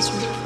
Ezra.